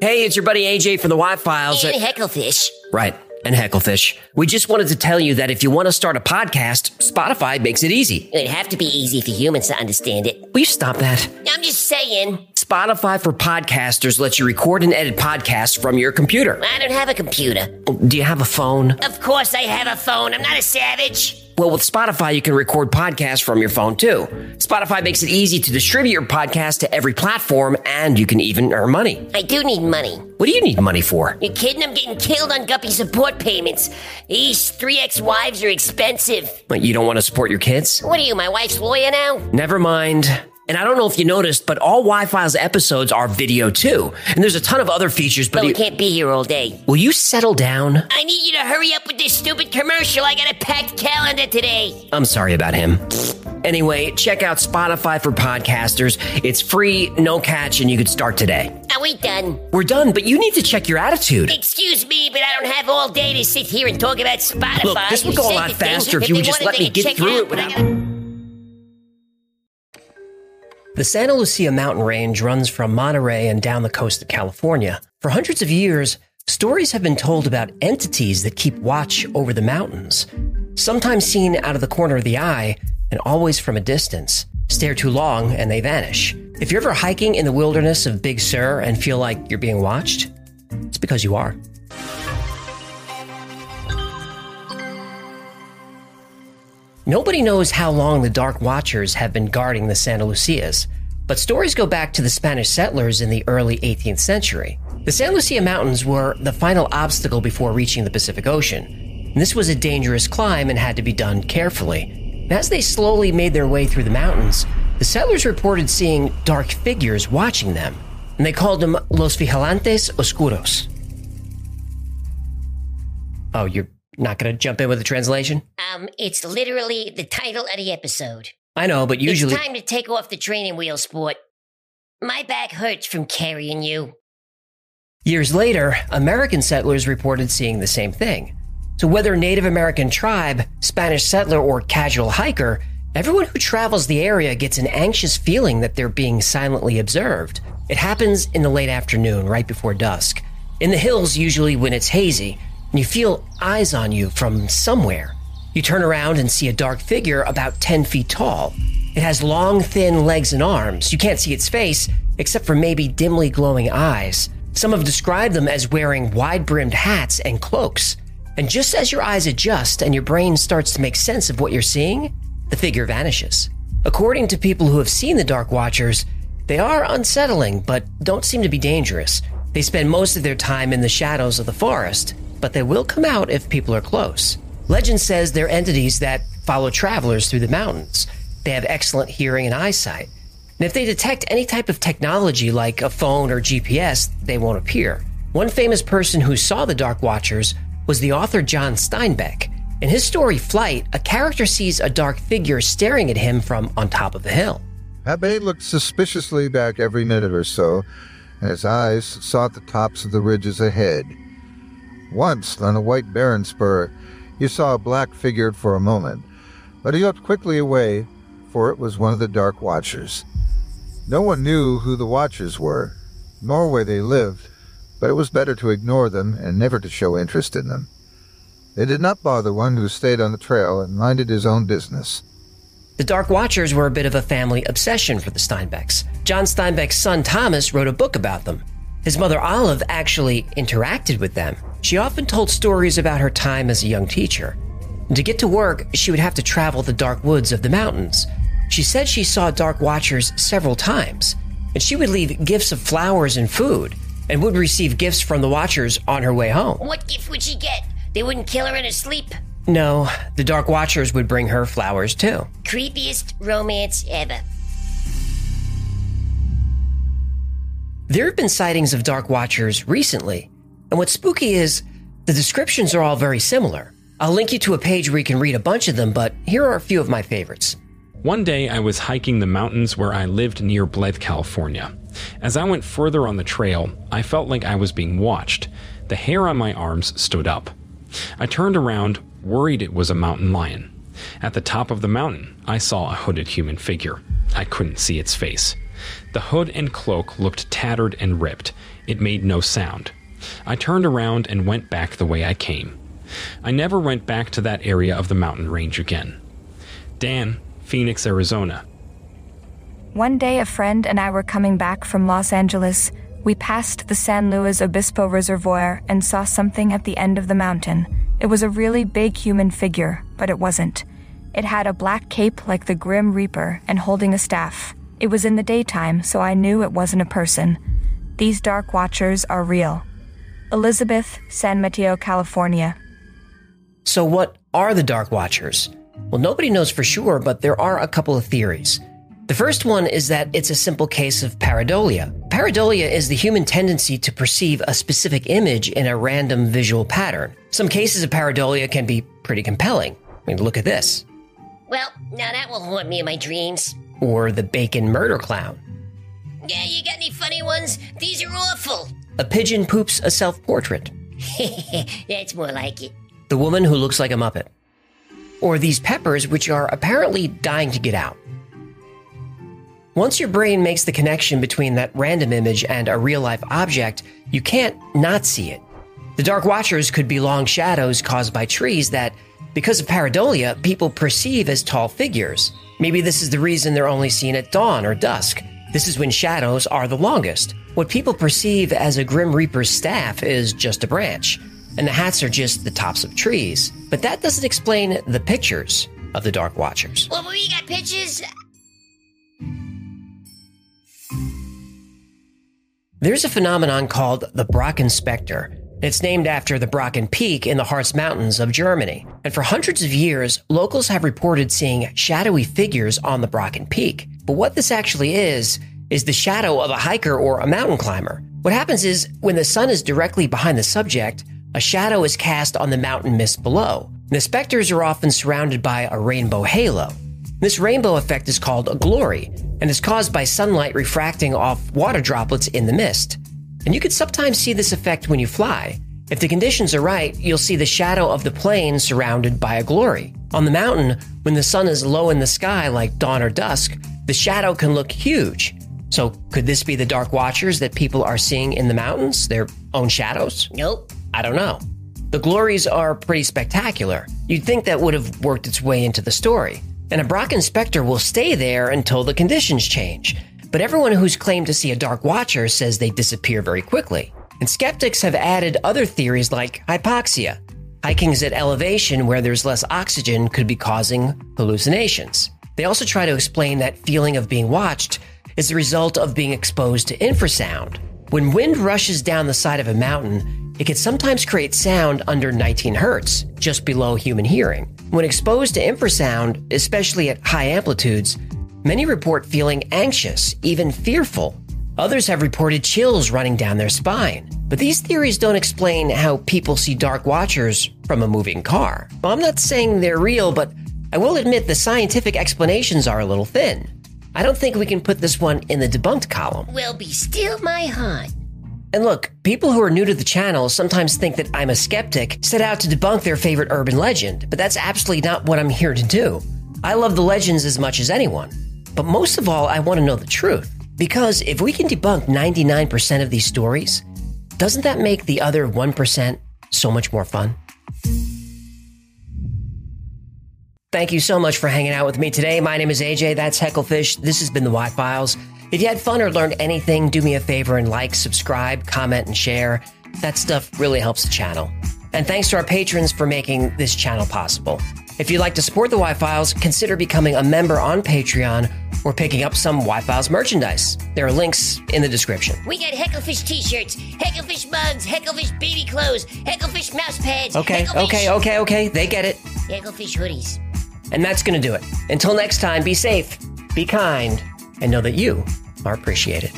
Hey, it's your buddy AJ from the Why Files. And Hecklefish. Right. And Hecklefish. We just wanted to tell you that if you want to start a podcast, Spotify makes it easy. It'd have to be easy for humans to understand it. Will you stop that? I'm just saying. Spotify for podcasters lets you record and edit podcasts from your computer. I don't have a computer. Do you have a phone? Of course I have a phone. I'm not a savage. Well, with Spotify, you can record podcasts from your phone too. Spotify makes it easy to distribute your podcast to every platform, and you can even earn money. I do need money. What do you need money for? You kidding? I'm getting killed on Guppy support payments. These three ex-wives are expensive. But you don't want to support your kids? What are you, my wife's lawyer now? Never mind. And I don't know if you noticed, but all Why Files episodes are video too. And there's a ton of other features, but. But we can't be here all day. will you settle down? I need you to hurry up with this stupid commercial. I got a packed calendar today. I'm sorry about him. Anyway, check out Spotify for podcasters. It's free, no catch, and you could start today. Are we done? We're done, but you need to check your attitude. Excuse me, but I don't have all day to sit here and talk about Spotify. Look, this would go a lot thing. faster if you would just let me get through it without- The Santa Lucia mountain range runs from Monterey and down the coast of California. For hundreds of years, stories have been told about entities that keep watch over the mountains, sometimes seen out of the corner of the eye and always from a distance. Stare too long and they vanish. If you're ever hiking in the wilderness of Big Sur and feel like you're being watched, it's because you are. Nobody knows how long the Dark Watchers have been guarding the Santa Lucias, but stories go back to the Spanish settlers in the early 18th century. The Santa Lucia Mountains were the final obstacle before reaching the Pacific Ocean. This was a dangerous climb and had to be done carefully. As they slowly made their way through the mountains, the settlers reported seeing dark figures watching them, and they called them Los Vigilantes Oscuros. Oh, you're not going to jump in with a translation? Um, it's literally the title of the episode. I know, but usually. It's time to take off the training wheel, sport. My back hurts from carrying you. Years later, American settlers reported seeing the same thing. So, whether Native American tribe, Spanish settler, or casual hiker, everyone who travels the area gets an anxious feeling that they're being silently observed. It happens in the late afternoon, right before dusk. In the hills, usually when it's hazy, and you feel eyes on you from somewhere. You turn around and see a dark figure about 10 feet tall. It has long, thin legs and arms. You can't see its face, except for maybe dimly glowing eyes. Some have described them as wearing wide brimmed hats and cloaks. And just as your eyes adjust and your brain starts to make sense of what you're seeing, the figure vanishes. According to people who have seen the Dark Watchers, they are unsettling, but don't seem to be dangerous. They spend most of their time in the shadows of the forest, but they will come out if people are close. Legend says they're entities that follow travelers through the mountains. They have excellent hearing and eyesight. And if they detect any type of technology like a phone or GPS, they won't appear. One famous person who saw the Dark Watchers was the author John Steinbeck. In his story Flight, a character sees a dark figure staring at him from on top of a hill. Abe looked suspiciously back every minute or so, and his eyes sought the tops of the ridges ahead. Once, on a white barren spur, he saw a black figure for a moment, but he looked quickly away, for it was one of the Dark Watchers. No one knew who the Watchers were, nor where they lived, but it was better to ignore them and never to show interest in them. They did not bother one who stayed on the trail and minded his own business. The Dark Watchers were a bit of a family obsession for the Steinbecks. John Steinbeck's son Thomas wrote a book about them. His mother Olive actually interacted with them. She often told stories about her time as a young teacher. To get to work, she would have to travel the dark woods of the mountains. She said she saw Dark Watchers several times, and she would leave gifts of flowers and food, and would receive gifts from the Watchers on her way home. What gift would she get? They wouldn't kill her in her sleep. No, the Dark Watchers would bring her flowers too. Creepiest romance ever. There have been sightings of Dark Watchers recently, and what's spooky is the descriptions are all very similar. I'll link you to a page where you can read a bunch of them, but here are a few of my favorites. One day I was hiking the mountains where I lived near Blythe, California. As I went further on the trail, I felt like I was being watched. The hair on my arms stood up. I turned around, worried it was a mountain lion. At the top of the mountain, I saw a hooded human figure. I couldn't see its face. The hood and cloak looked tattered and ripped. It made no sound. I turned around and went back the way I came. I never went back to that area of the mountain range again. Dan, Phoenix, Arizona. One day, a friend and I were coming back from Los Angeles. We passed the San Luis Obispo Reservoir and saw something at the end of the mountain. It was a really big human figure, but it wasn't. It had a black cape like the Grim Reaper and holding a staff. It was in the daytime, so I knew it wasn't a person. These Dark Watchers are real. Elizabeth, San Mateo, California. So, what are the Dark Watchers? Well, nobody knows for sure, but there are a couple of theories. The first one is that it's a simple case of pareidolia. Pareidolia is the human tendency to perceive a specific image in a random visual pattern. Some cases of pareidolia can be pretty compelling. I mean, look at this. Well, now that will haunt me in my dreams. Or the bacon murder clown. Yeah, you got any funny ones? These are awful. A pigeon poops a self portrait. That's more like it. The woman who looks like a Muppet. Or these peppers, which are apparently dying to get out. Once your brain makes the connection between that random image and a real life object, you can't not see it. The Dark Watchers could be long shadows caused by trees that, because of pareidolia, people perceive as tall figures. Maybe this is the reason they're only seen at dawn or dusk. This is when shadows are the longest. What people perceive as a Grim Reaper's staff is just a branch, and the hats are just the tops of trees. But that doesn't explain the pictures of the Dark Watchers. Well, we got pictures. There's a phenomenon called the Brocken Spectre. It's named after the Brocken Peak in the Harz Mountains of Germany. And for hundreds of years, locals have reported seeing shadowy figures on the Brocken Peak. But what this actually is, is the shadow of a hiker or a mountain climber. What happens is, when the sun is directly behind the subject, a shadow is cast on the mountain mist below. The specters are often surrounded by a rainbow halo. This rainbow effect is called a glory and is caused by sunlight refracting off water droplets in the mist. And you can sometimes see this effect when you fly. If the conditions are right, you'll see the shadow of the plane surrounded by a glory. On the mountain, when the sun is low in the sky like dawn or dusk, the shadow can look huge. So, could this be the dark watchers that people are seeing in the mountains, their own shadows? Nope. I don't know. The glories are pretty spectacular. You'd think that would have worked its way into the story and a Brocken Spectre will stay there until the conditions change. But everyone who's claimed to see a Dark Watcher says they disappear very quickly. And skeptics have added other theories like hypoxia. Hiking's at elevation where there's less oxygen could be causing hallucinations. They also try to explain that feeling of being watched is the result of being exposed to infrasound. When wind rushes down the side of a mountain, it can sometimes create sound under 19 hertz, just below human hearing. When exposed to infrasound, especially at high amplitudes, many report feeling anxious, even fearful. Others have reported chills running down their spine. But these theories don't explain how people see dark watchers from a moving car. Well, I'm not saying they're real, but I will admit the scientific explanations are a little thin. I don't think we can put this one in the debunked column. Will be still my heart. And look, people who are new to the channel sometimes think that I'm a skeptic, set out to debunk their favorite urban legend, but that's absolutely not what I'm here to do. I love the legends as much as anyone. But most of all, I want to know the truth. Because if we can debunk 99% of these stories, doesn't that make the other 1% so much more fun? Thank you so much for hanging out with me today. My name is AJ. That's Hecklefish. This has been the Why Files. If you had fun or learned anything, do me a favor and like, subscribe, comment, and share. That stuff really helps the channel. And thanks to our patrons for making this channel possible. If you'd like to support the Why Files, consider becoming a member on Patreon or picking up some Why Files merchandise. There are links in the description. We got Hecklefish t-shirts, Hecklefish mugs, Hecklefish baby clothes, Hecklefish mouse pads. Okay, Hecklefish- okay, okay, okay. They get it. Hecklefish hoodies. And that's going to do it. Until next time, be safe, be kind, and know that you are appreciated.